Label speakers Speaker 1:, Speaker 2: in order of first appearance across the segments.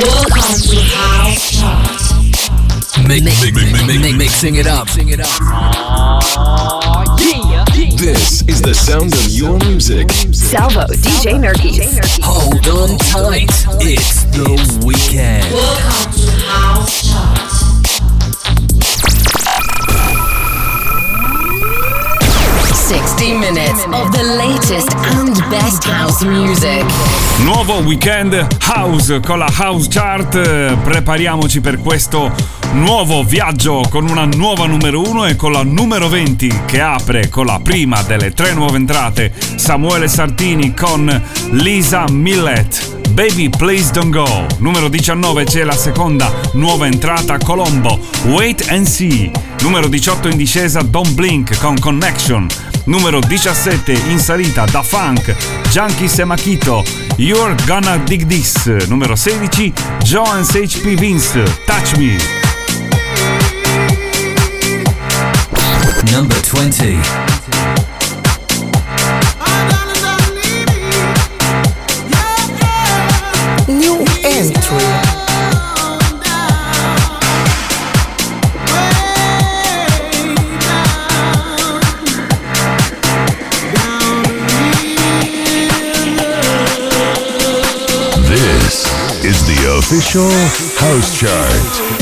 Speaker 1: Welcome to House Chart.
Speaker 2: Mix, mix, mix, mix, mixing it up. Sing it up.
Speaker 3: This is the sound of your music.
Speaker 4: Salvo, DJ Nerkis.
Speaker 2: Hold on tight. It's the weekend.
Speaker 1: Welcome to House
Speaker 4: 60 minutes of the latest and best house music.
Speaker 5: Nuovo weekend house con la house chart. Prepariamoci per questo nuovo viaggio con una nuova numero 1 e con la numero 20 che apre con la prima delle tre nuove entrate. Samuele Sartini con Lisa Millet. Baby Please Don't Go. Numero 19 c'è la seconda nuova entrata Colombo. Wait and See. Numero 18 in discesa Don't Blink con Connection. Numero 17 in salita Da Funk, Junkies e Makito, You're Gonna Dig This. Numero 16 Jones HP Vince, Touch Me.
Speaker 2: Number 20.
Speaker 6: New entry.
Speaker 3: Official house chart.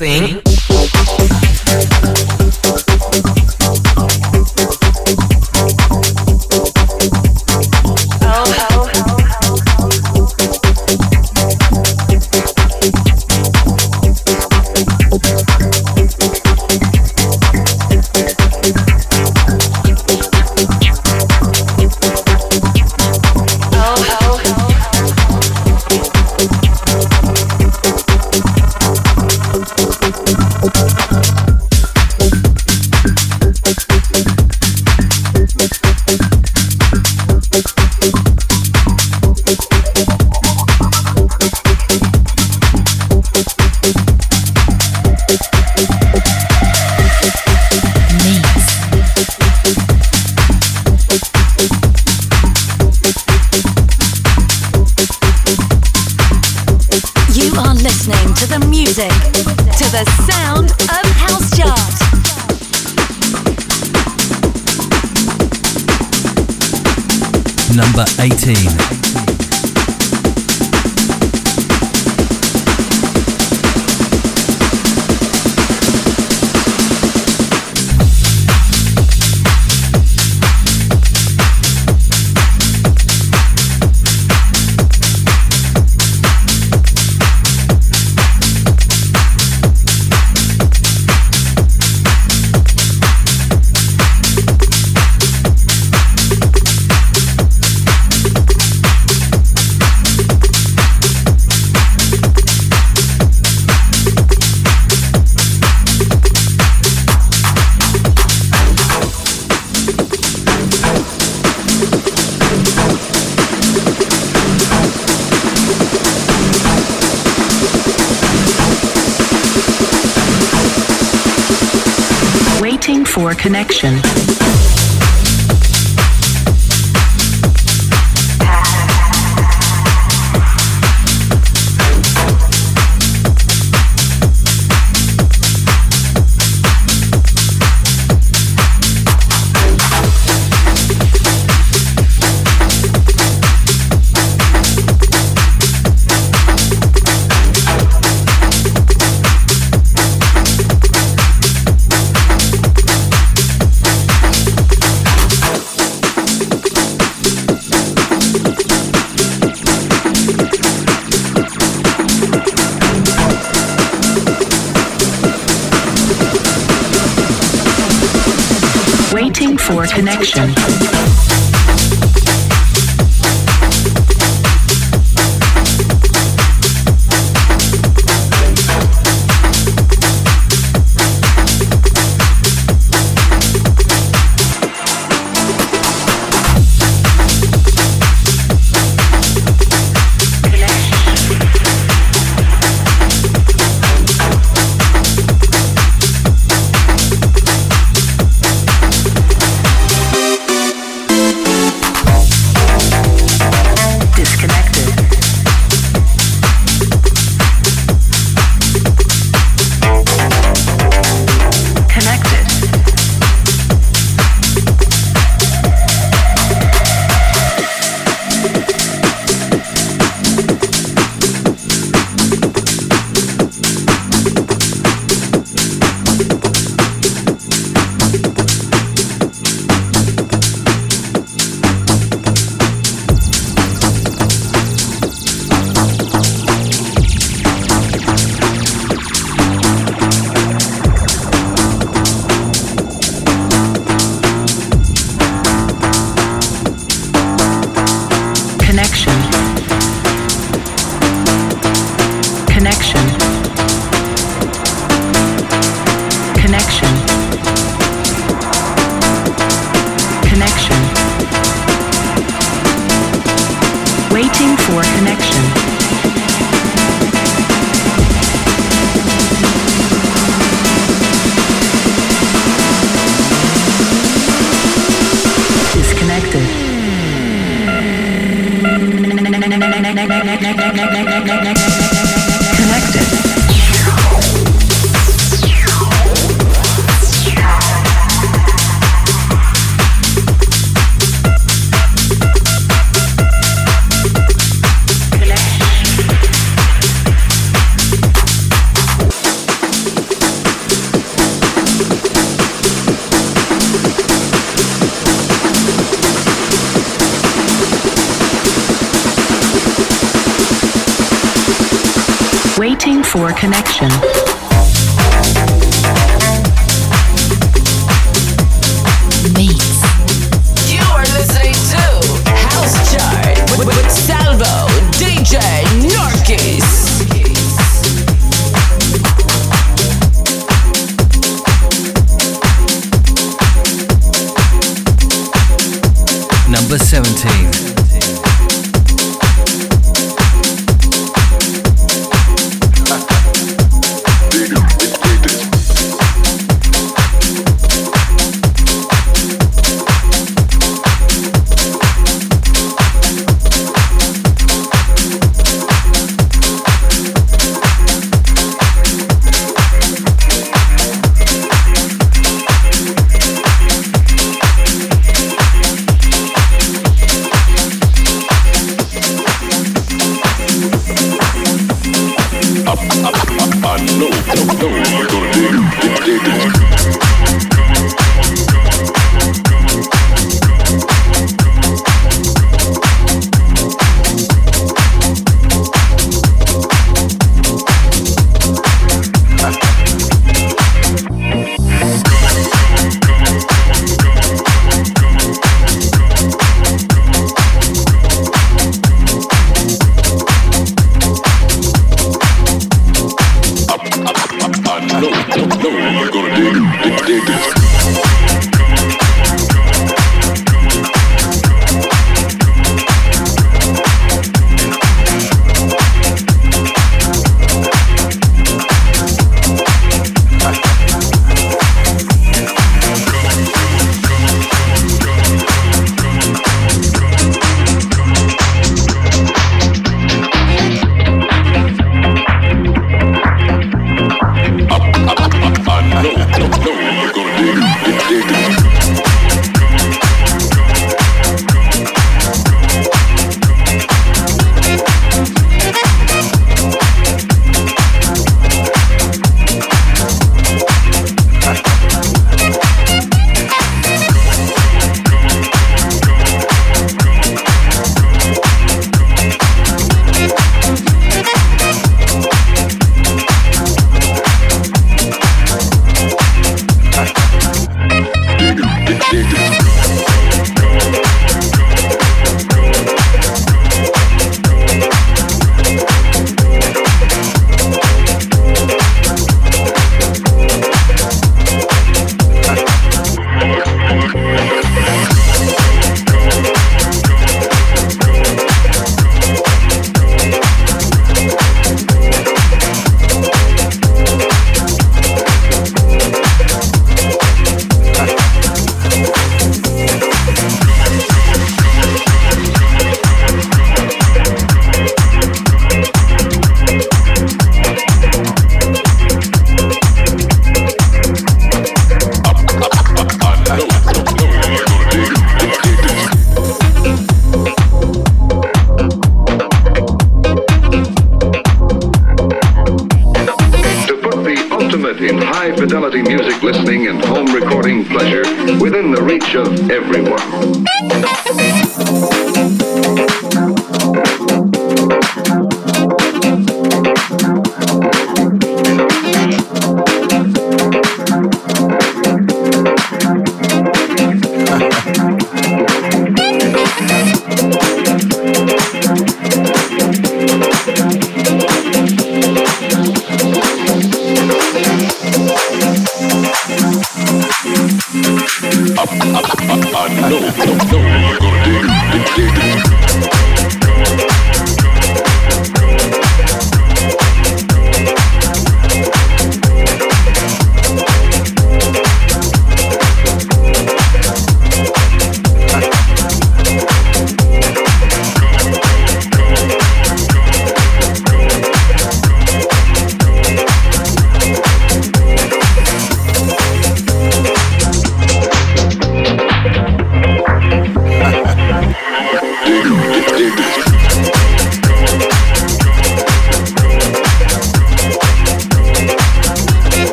Speaker 7: thing. For
Speaker 8: connection. Connection. For connection.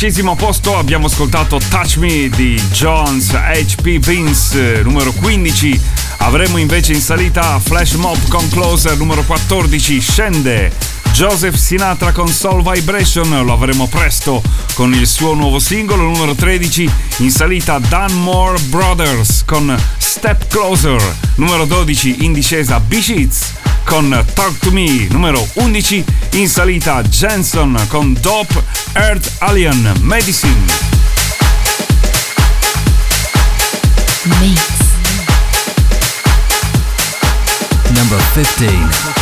Speaker 5: Sedicesimo posto abbiamo ascoltato Touch Me di Jones HP Vince, numero 15. Avremo invece in salita Flash Mob con Closer, numero 14, scende. Joseph Sinatra con Soul Vibration, lo avremo presto con il suo nuovo singolo, numero 13. In salita Dunmore Brothers con Step Closer, numero 12. In discesa B-Sheets con Talk to Me, numero 11. In salita Jensen con Dope Earth Alien Medicine.
Speaker 2: Mix. Number 15.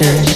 Speaker 3: emotions.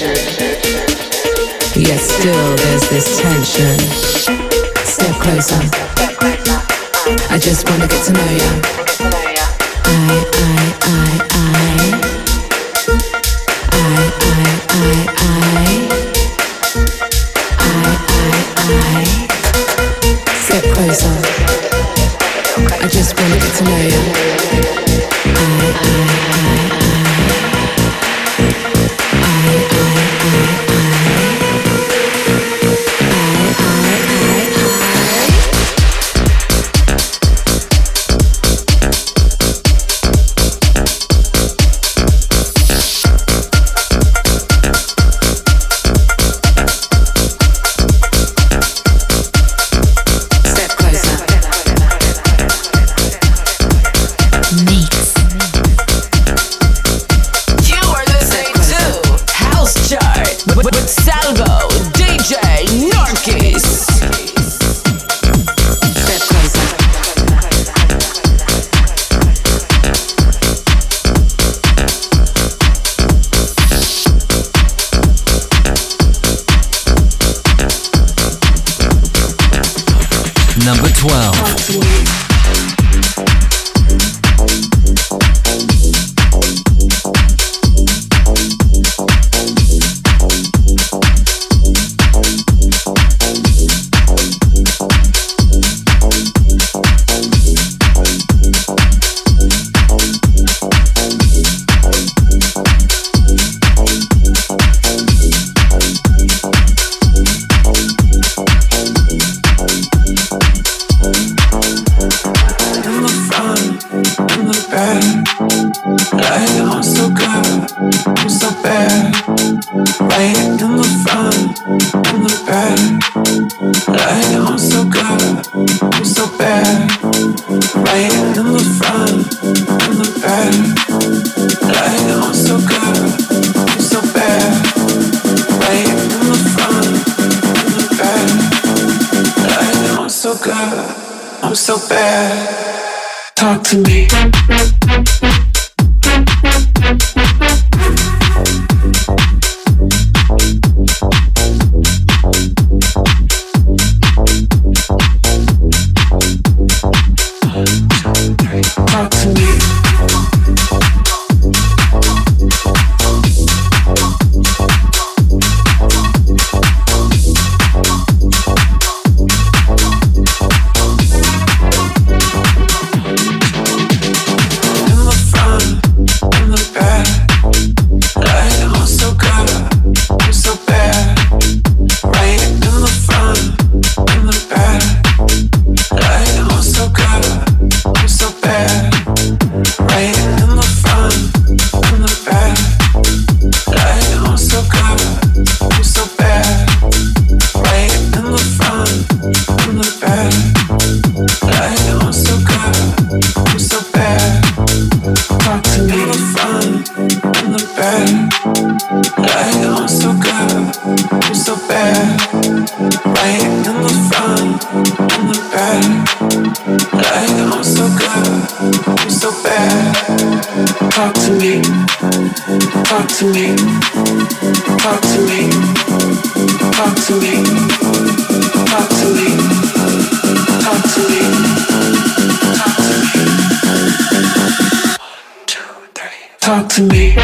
Speaker 3: To
Speaker 9: me.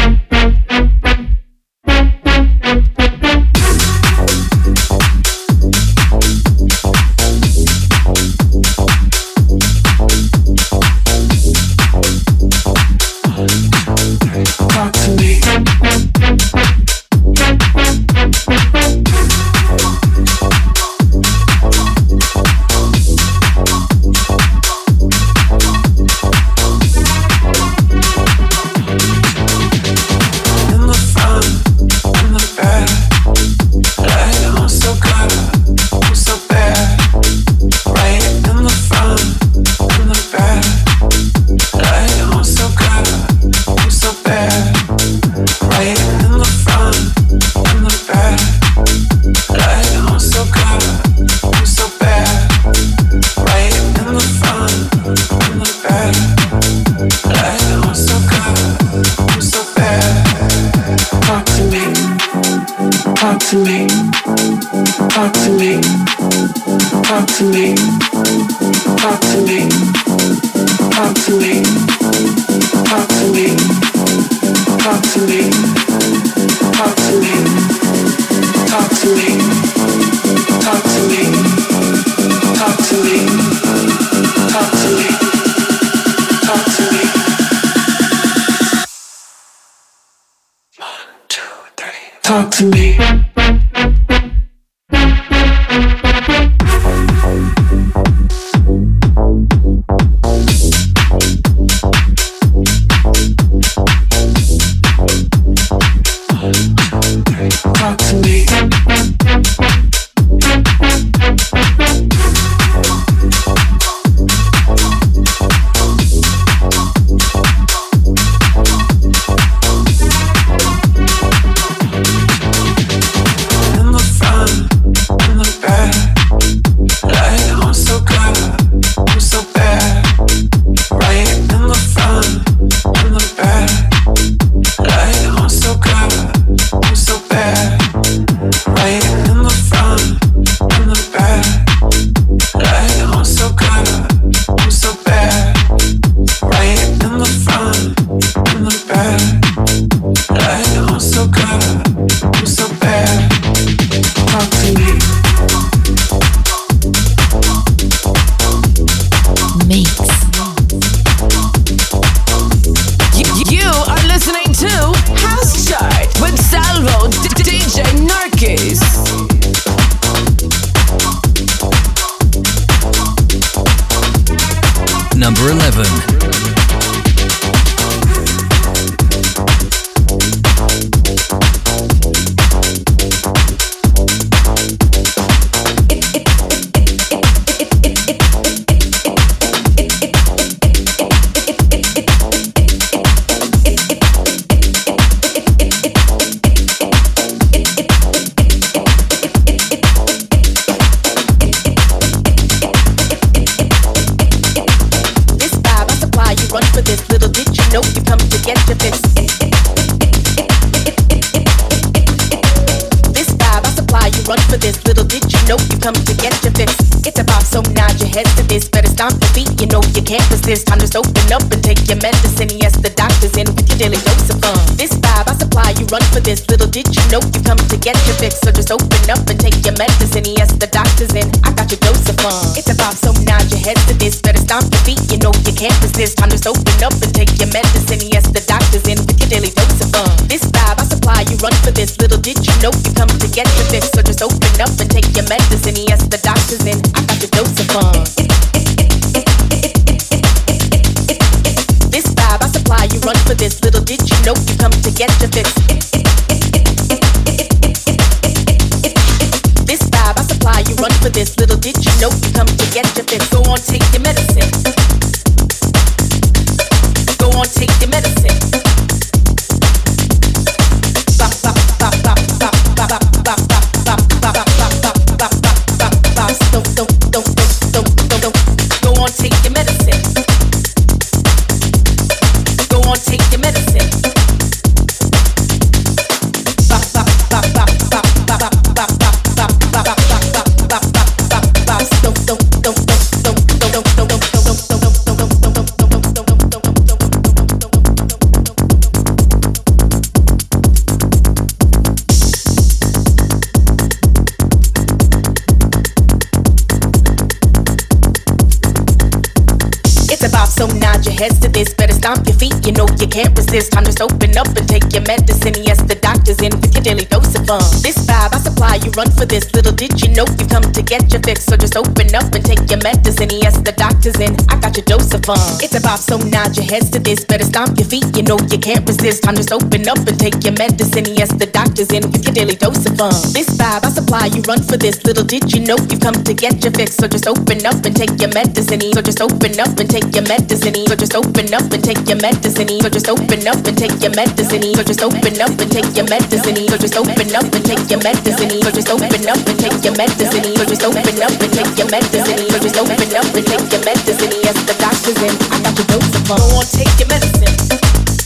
Speaker 9: So
Speaker 10: nod your heads to this. Better stomp your feet, you know you can't resist. Time to just open up and take your medicine. Yes, the doctor's in with your daily dose of fun. This vibe I supply, you run for this. Little did you know you come to get your fix. So just open up and take your medicine. Yes, the doctor's in. I got your dose of fun. It's a bop, so nod your heads to this. Better stomp your feet, you know you can't resist. Time to just open up and take your medicine. Yes, the doctor's in with your daily dose of fun. This vibe I supply, you run for this. Little did you know you come to get your fix. So just open up and take your medicine. So just open up and take your medicine. So just open up and take your medicine. So just open up and take your medicine. So just open up and take your medicine. So just open up and take your medicine. So just open up and take your medicine. So just open up and take your medicine. So just open up and take your medicine. Yes, the doctor's in. I got your dose of fun. Go on, take your medicine.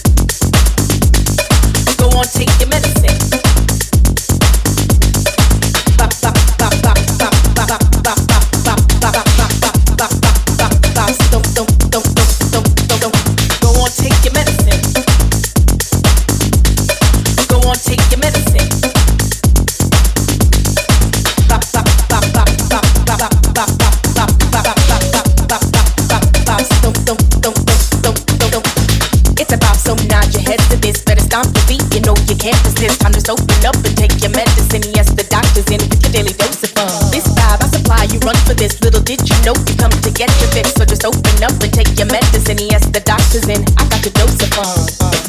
Speaker 10: Can't resist. Time to just open up and take your medicine. Yes, the doctor's in with your daily dose of fun. This vibe I supply, you run for this. Little did you know you come to get your fix. So just open up and take your medicine. Yes, the doctor's in. I got your dose of fun.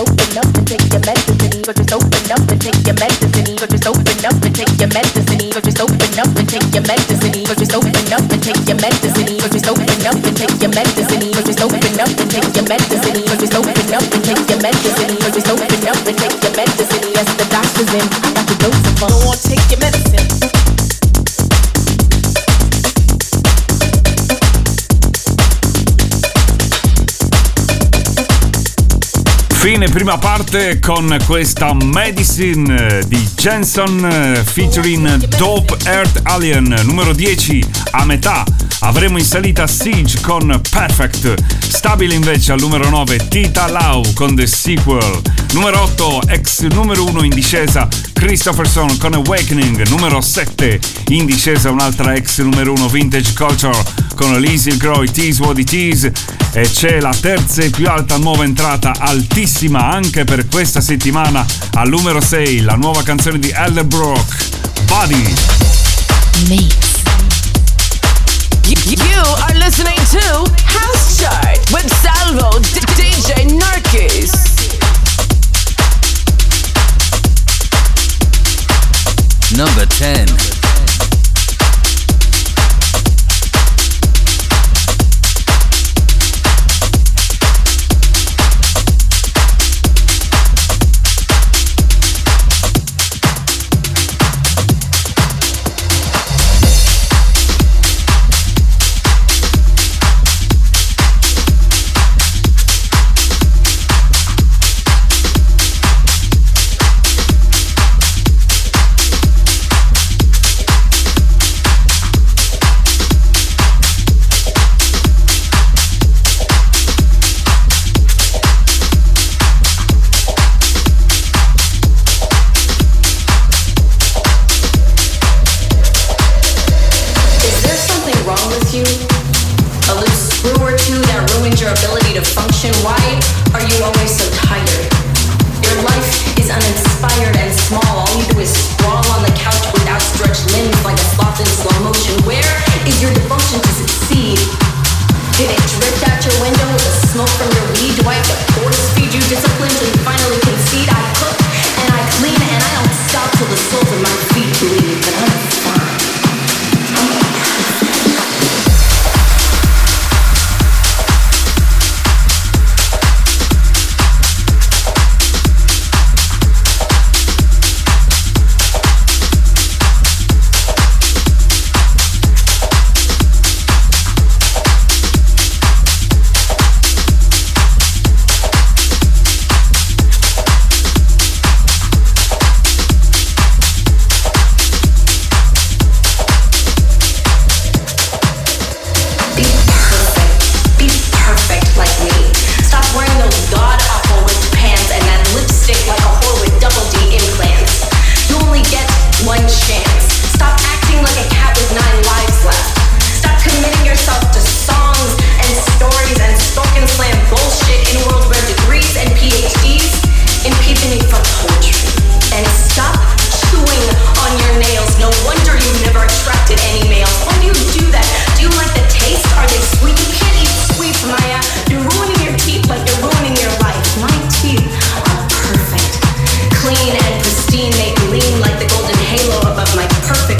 Speaker 10: open up and take your medicine. Go just open up and take your medicine. Just open up and take your medicine. Go just open up and take your medicine. Go just open up and take your medicine. Go just open up and take your medicine. Go just open up and take your medicine. Go just open up and take your medicine. Go just open up and take your medicine. Yes, the doctor's in. I got the dose of fun. Go on, take your medicine.
Speaker 5: Fine prima parte con questa Medicine di Jensen eh, featuring Dope Earth Alien numero 10 a metà. Avremo in salita Siege con Perfect, stabile invece al numero 9 Tita Lau con The Sequel, numero 8 ex numero 1 in discesa Christopherson con Awakening, numero 7 in discesa un'altra ex numero 1 Vintage Culture con Lizzie It Is What It Is. E c'è la terza e più alta nuova entrata altissima anche per questa settimana al numero 6 la nuova canzone di Elderbrook Body
Speaker 11: You, you are listening to House Chart with Salvo D- DJ Narkis.
Speaker 2: Number 10.
Speaker 12: perfect.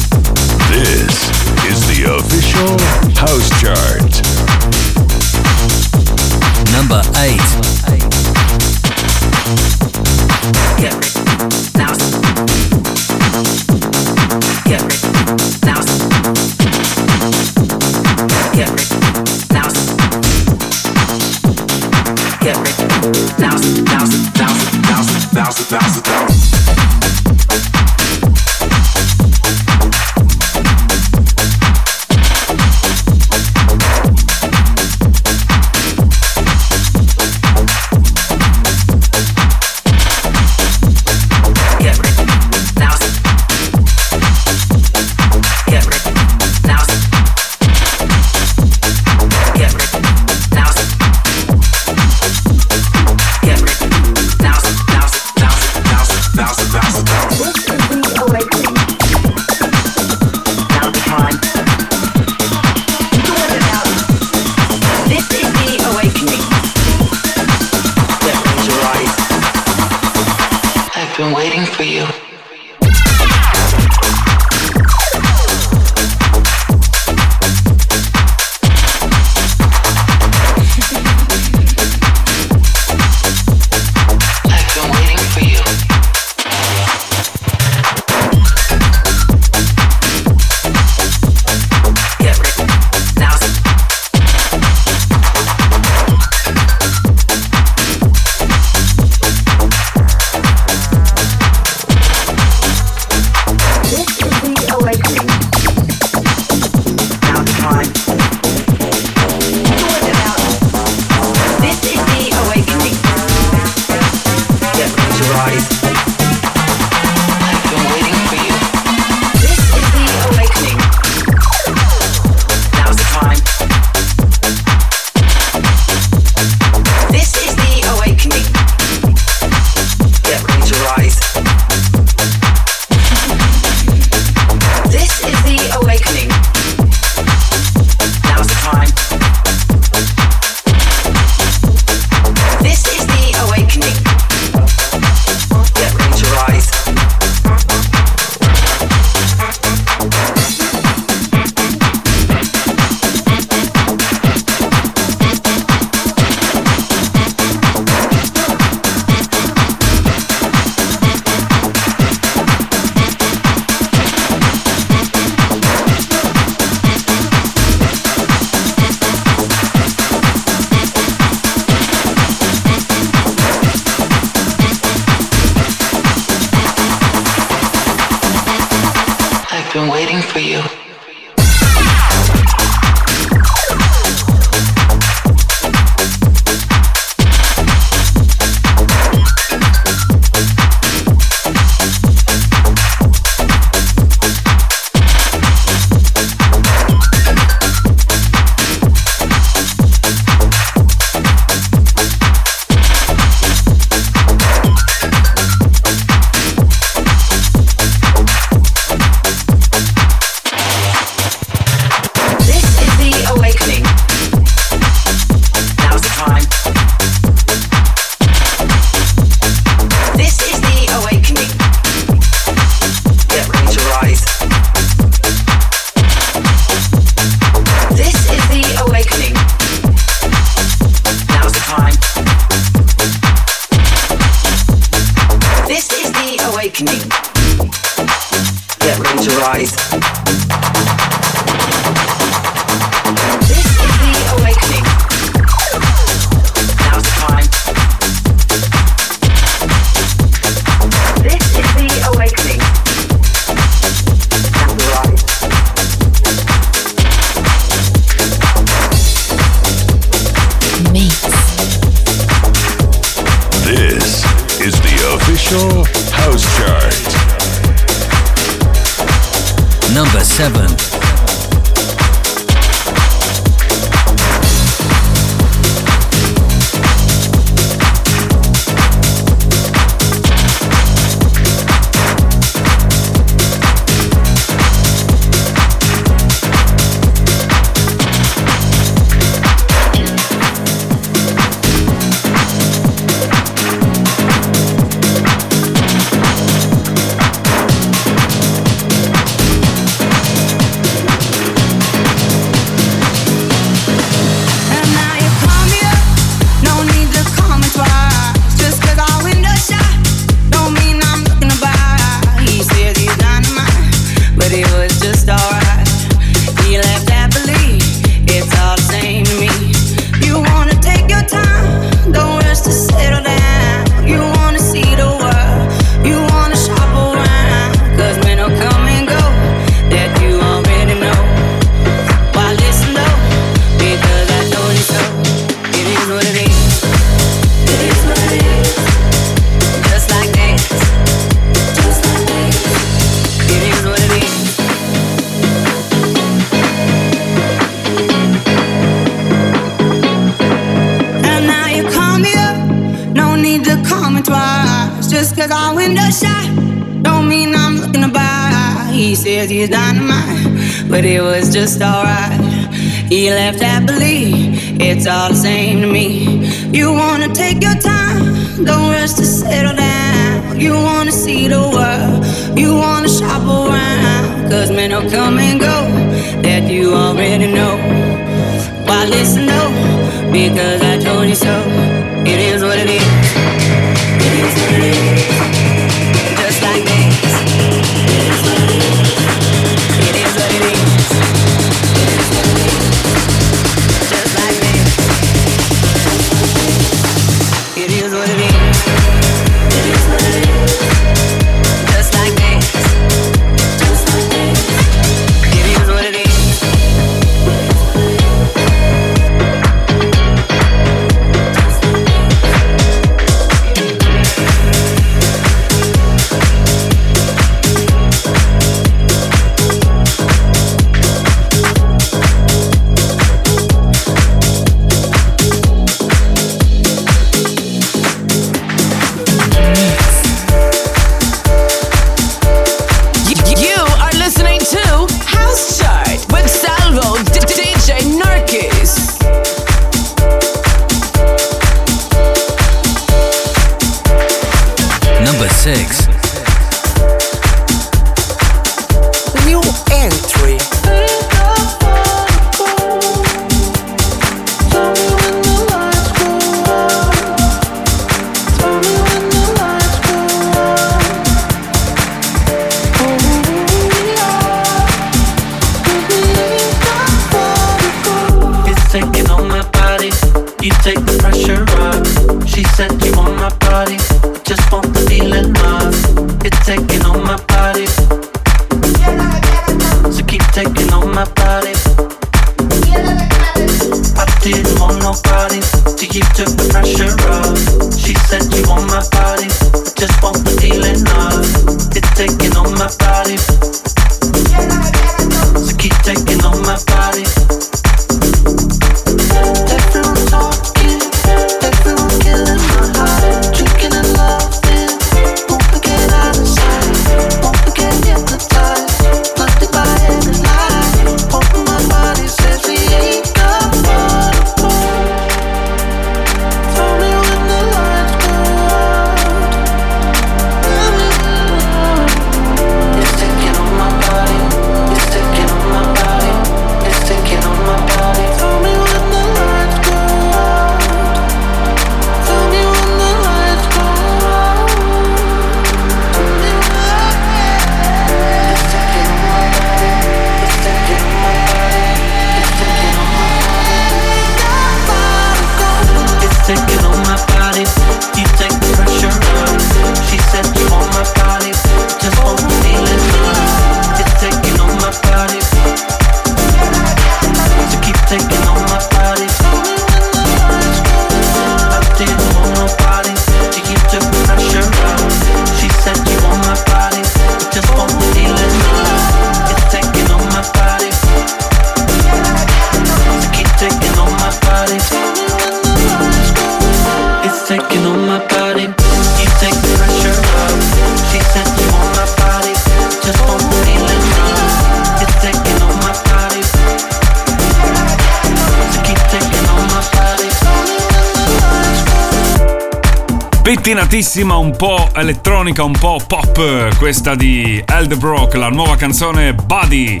Speaker 5: bellissima, un po' elettronica, un po' pop, questa di Eldebrock, la nuova canzone Buddy.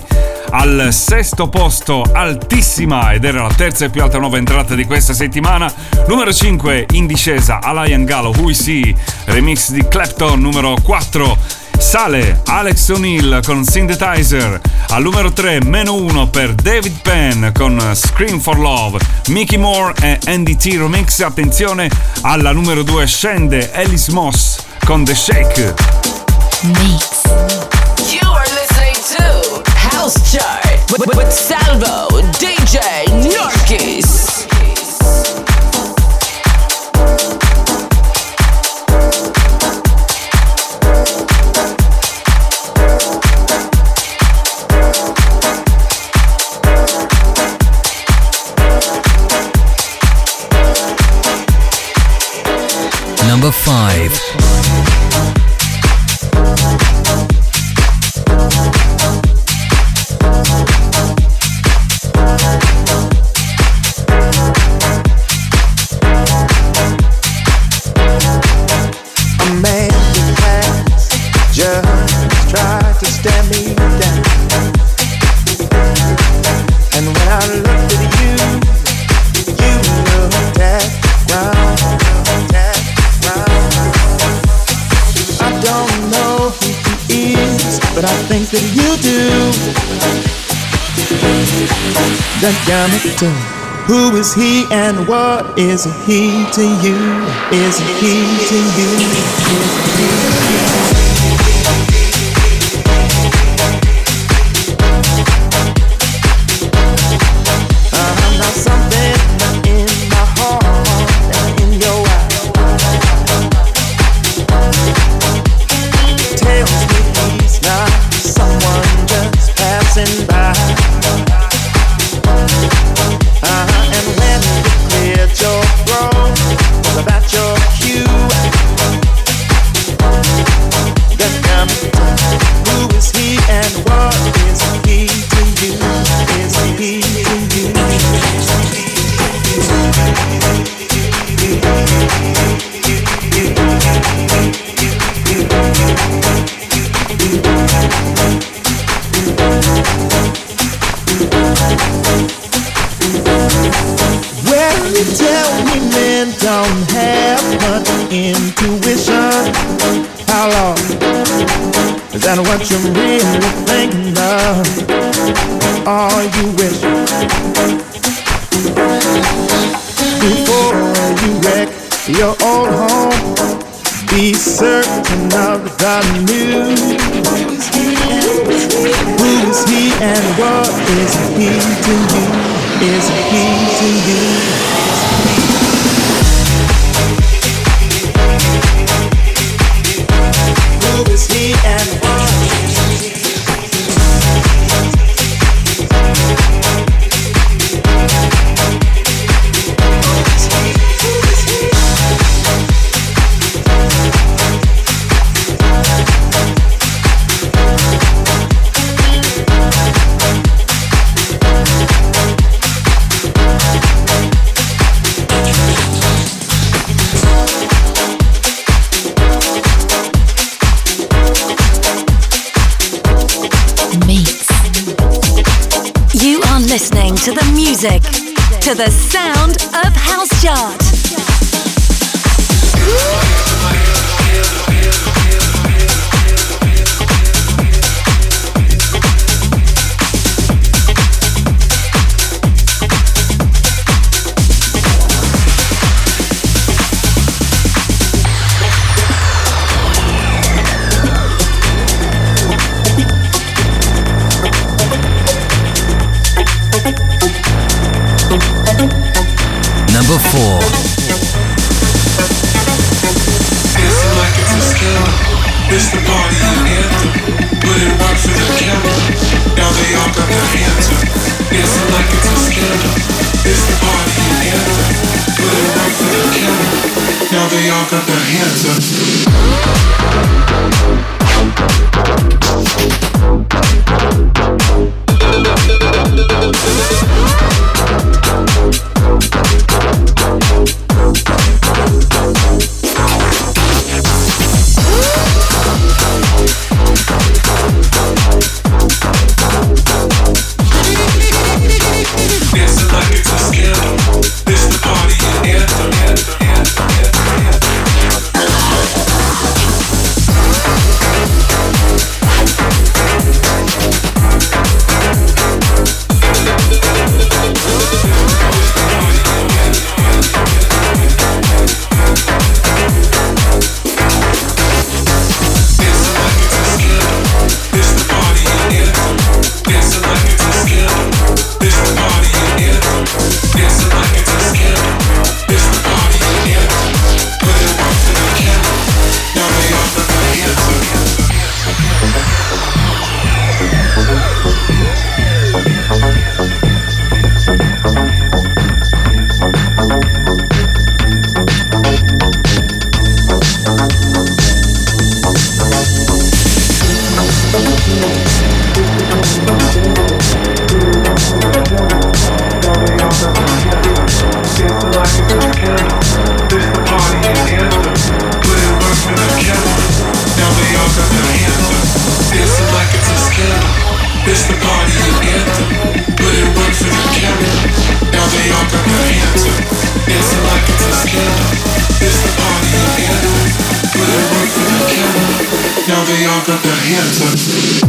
Speaker 5: Al sesto posto, altissima, ed era la terza e più alta nuova entrata di questa settimana. Numero 5 in discesa, Alain Gallo, Who Is remix di Clapton. Numero 4 Sale Alex O'Neill con Synthetizer. Al numero 3, meno 1 per David Penn con Scream for Love. Mickey Moore e Andy T. Remix. Attenzione alla numero 2 scende Alice Moss con The Shake.
Speaker 4: Mix.
Speaker 11: You are listening to House Chart with, Salvo DJ Norkis.
Speaker 2: Number 5.
Speaker 13: the Yamato. Who is he and what is he to you? Is he to you? Is he
Speaker 4: to
Speaker 9: you? up, got their hands up.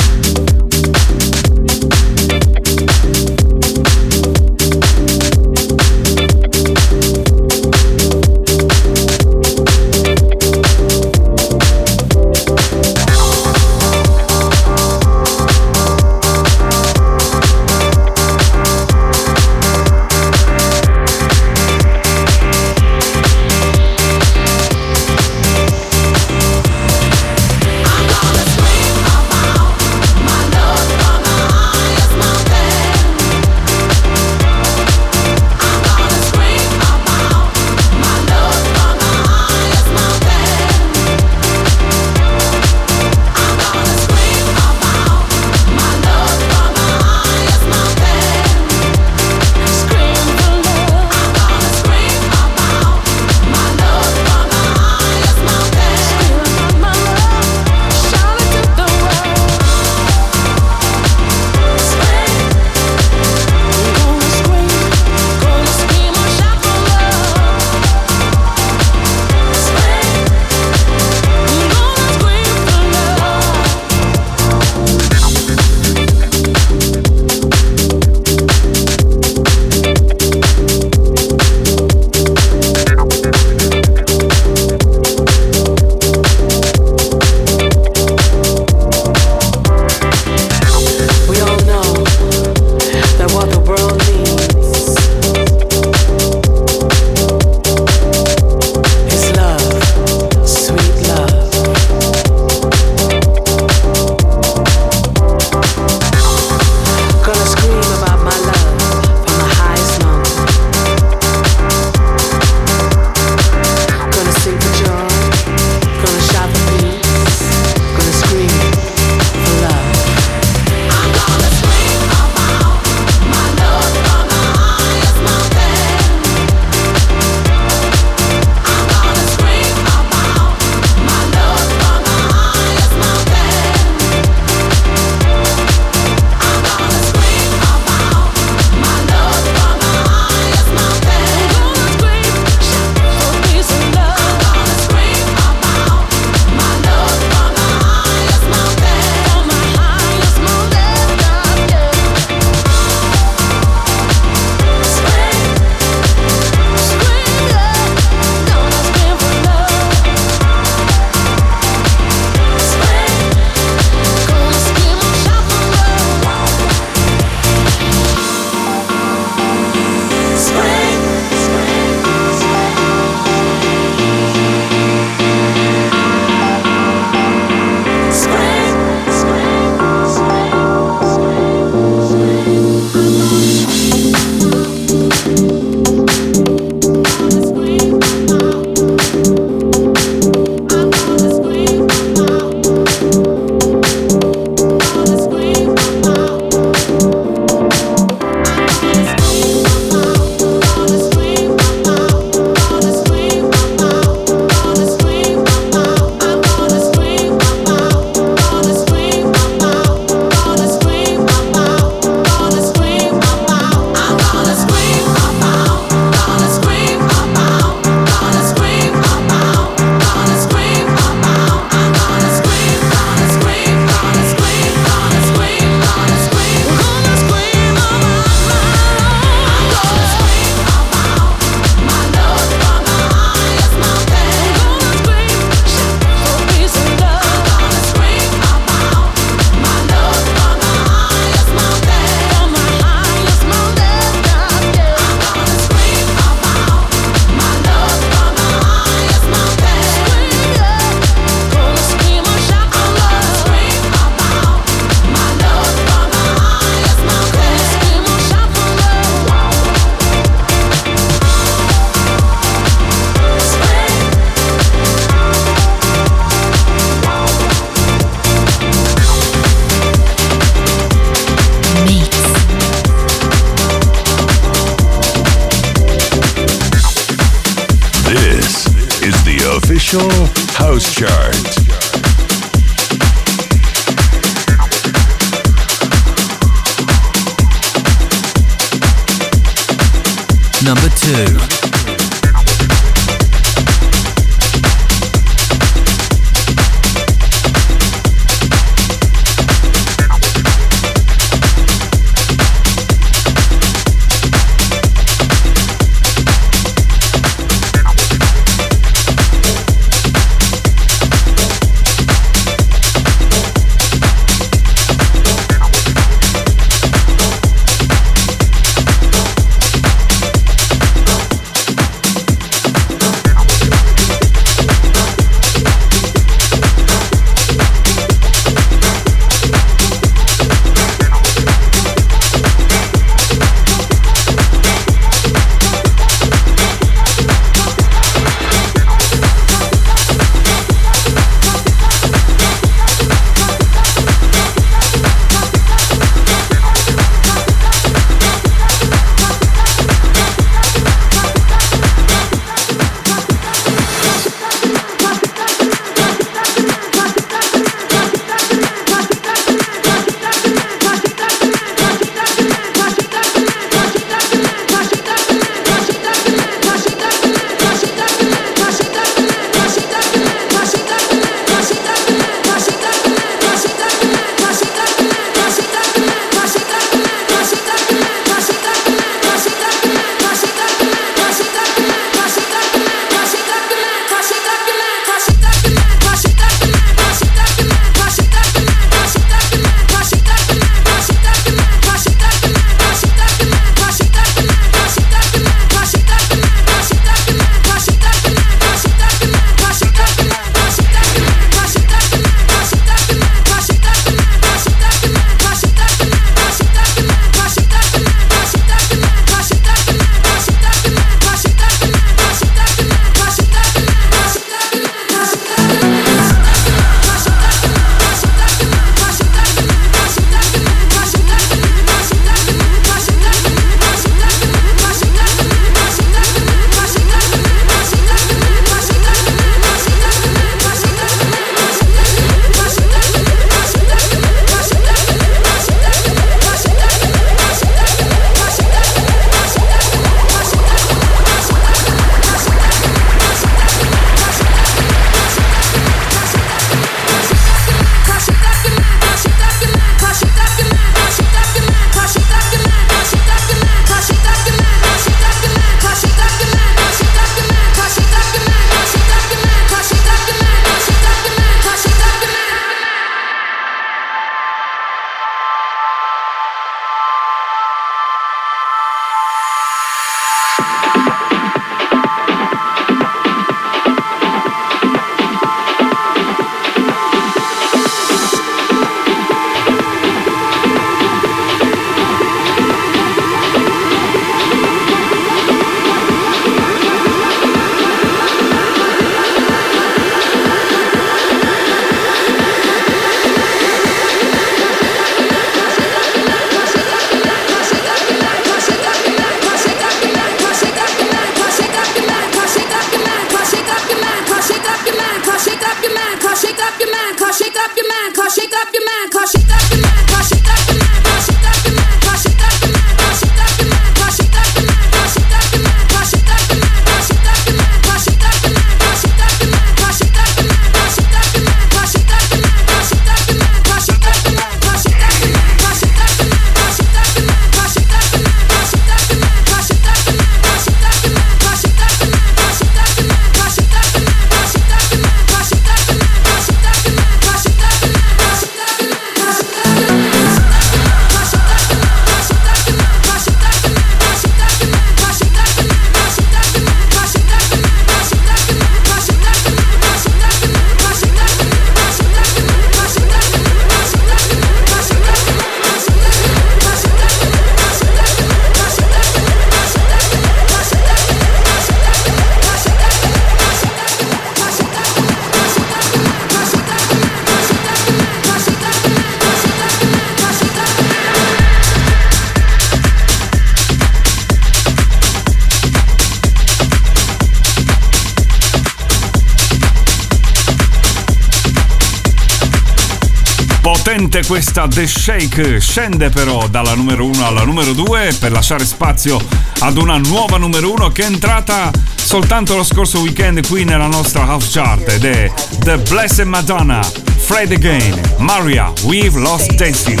Speaker 5: Questa The Shake, scende però dalla numero 1 alla numero 2 per lasciare spazio ad una nuova numero 1 che è entrata soltanto lo scorso weekend qui nella nostra house chart ed è The Blessed Madonna, Fred Again, Maria, We've Lost Dancing.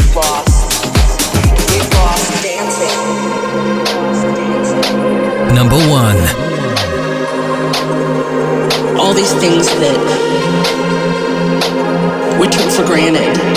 Speaker 2: Number one.
Speaker 14: all these things that we took for granted.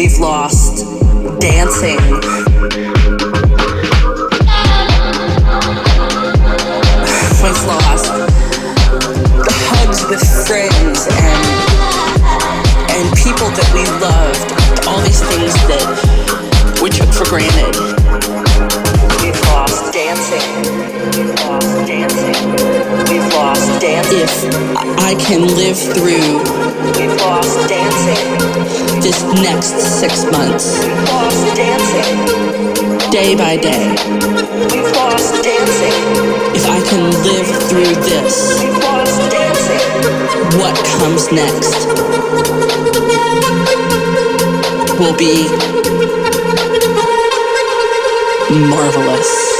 Speaker 14: We've lost dancing. We've lost the hugs with friends and and people that we loved. All these things that we took for granted. We've lost dancing. We've lost dancing. We've lost dancing. If I can live through We've lost dancing. This next six months. Day by day. If I can live through this. What comes next will be marvelous.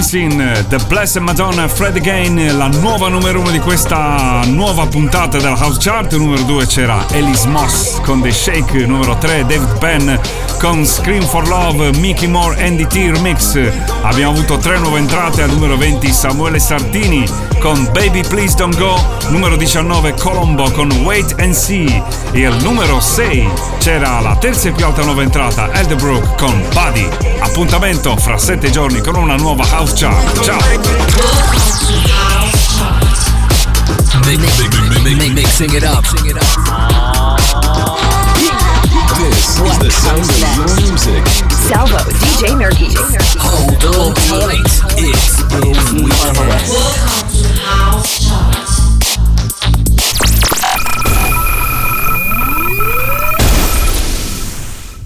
Speaker 5: Dancing, The Blessed Madonna, Fred Again, la nuova numero uno di questa nuova puntata della House Chart. Numero 2 c'era Elise Moss con The Shake, numero 3 David Penn con Scream for Love, Mickey Moore, Andy T Remix. Abbiamo avuto tre nuove entrate, al numero 20 Samuele Sartini con Baby Please Don't Go, numero 19 Colombo con Wait and See il numero 6 c'era la terza e più alta nuova entrata, Elderbrook con Buddy. Appuntamento fra 7 giorni con una nuova house chart. Ciao!
Speaker 2: Mixing it up.
Speaker 15: This is the sound of your music. Salvo, DJ Murky. Hold on tight. It's the weekend.